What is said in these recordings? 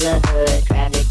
here comes the hot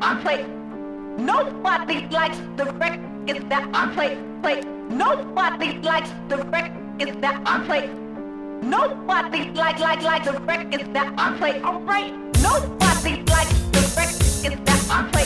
I play. Nobody likes the records that I play. Play. Nobody likes the records that I play. Nobody like like like the records that I play. Alright. Nobody likes the records that I play.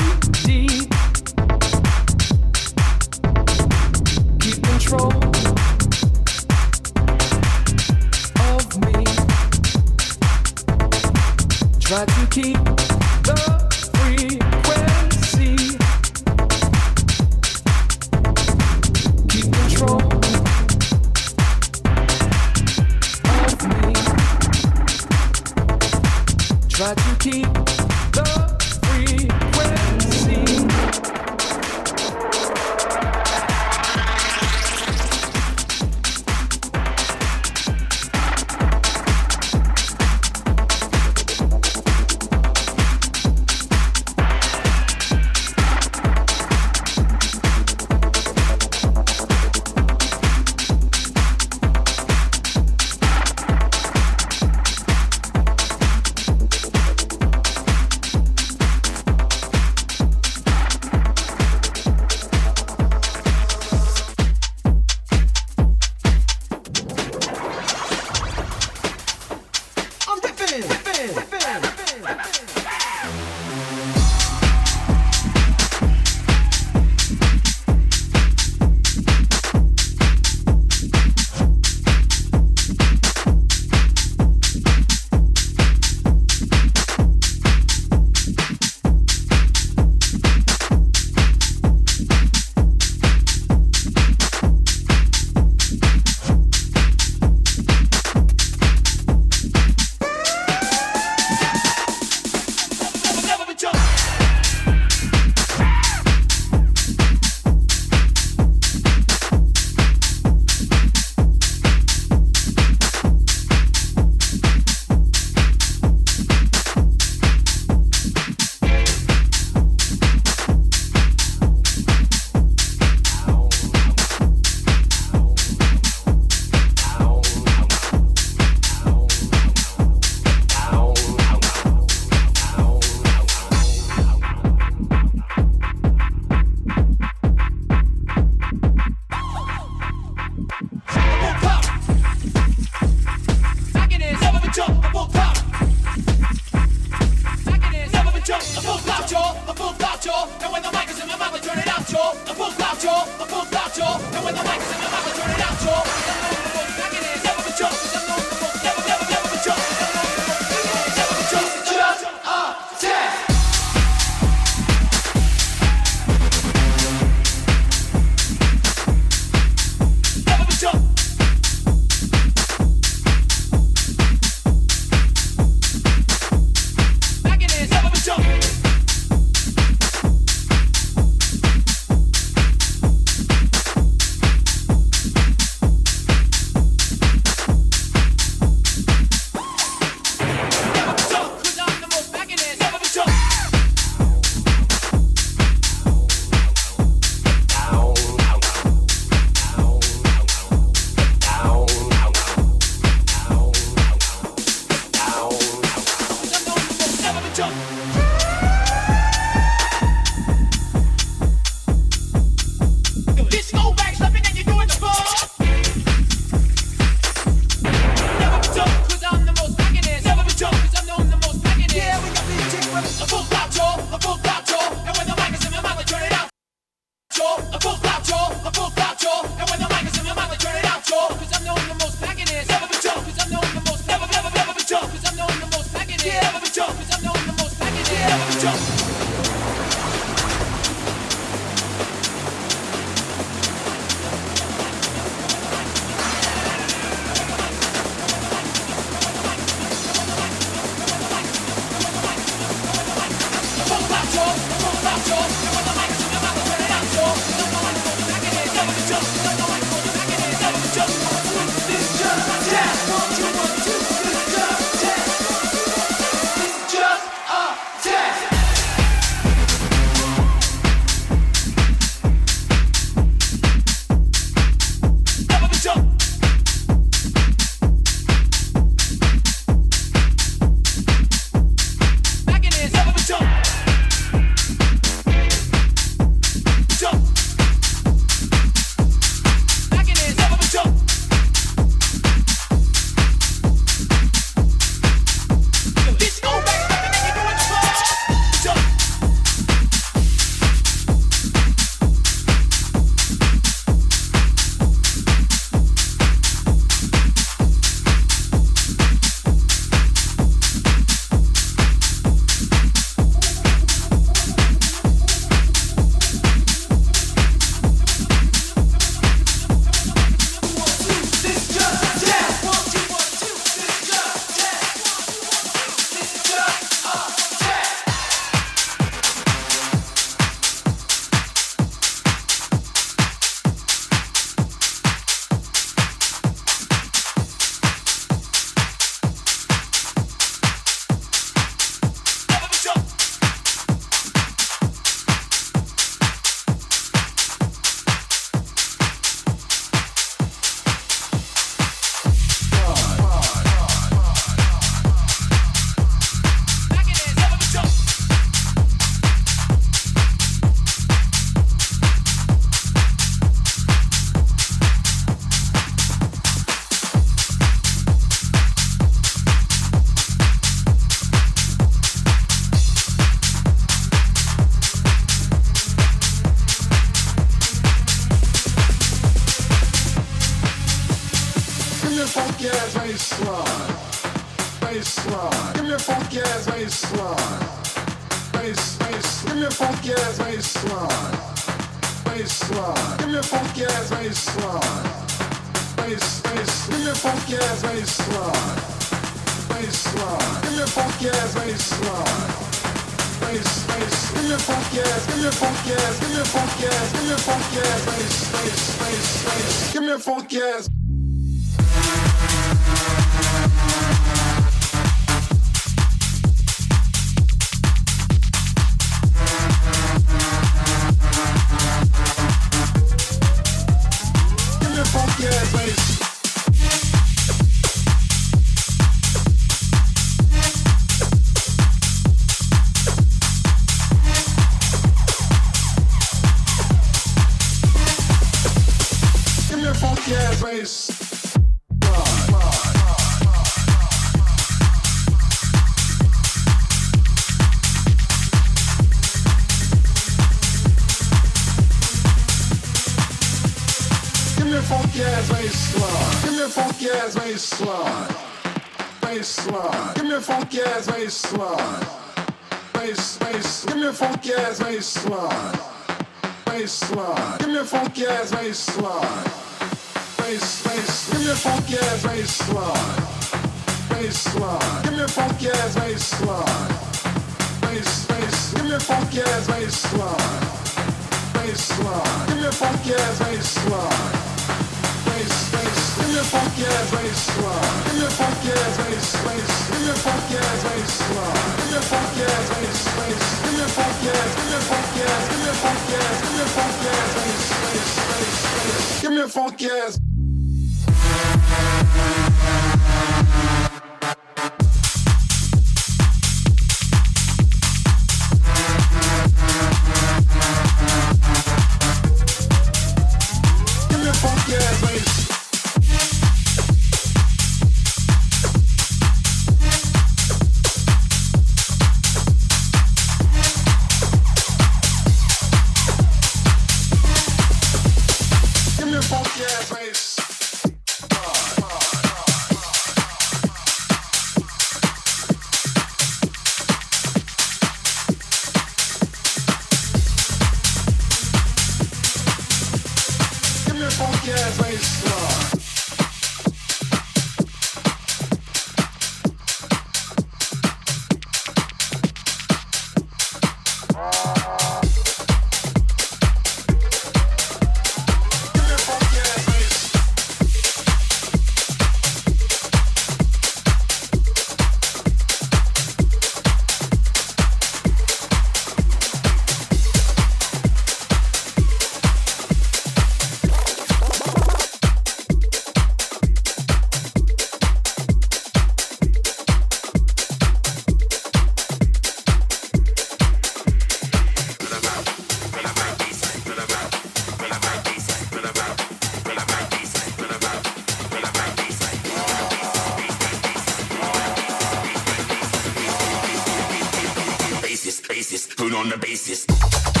faces, put on the basis.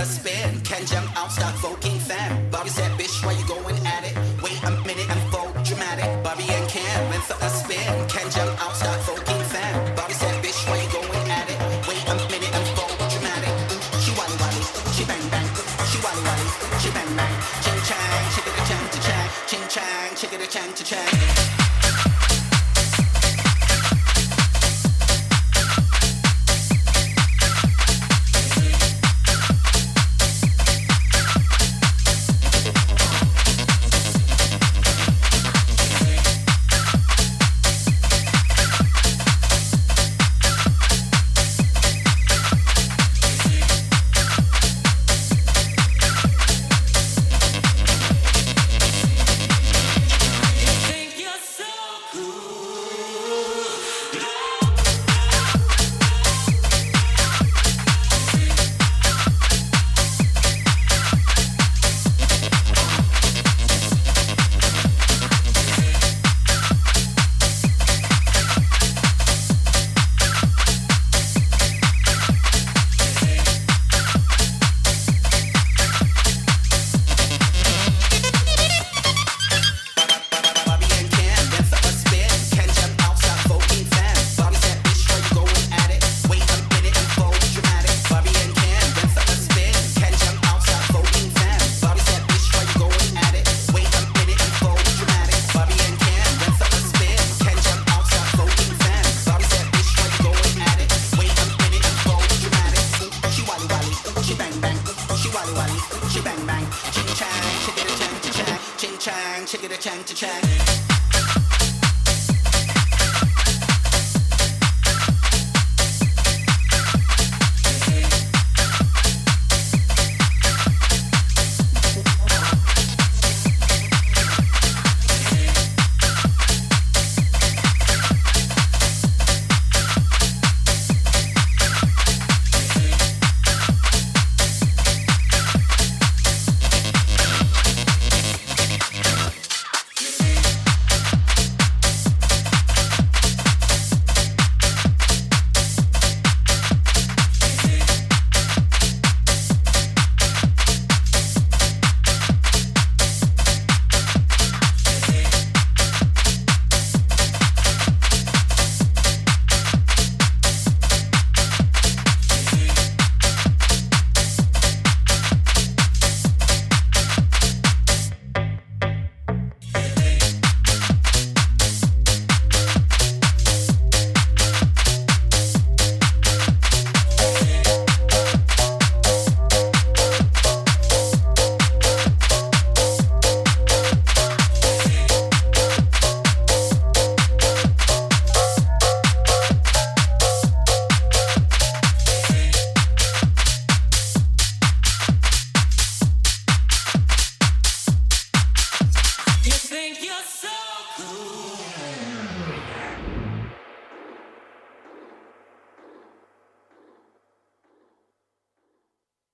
Ken went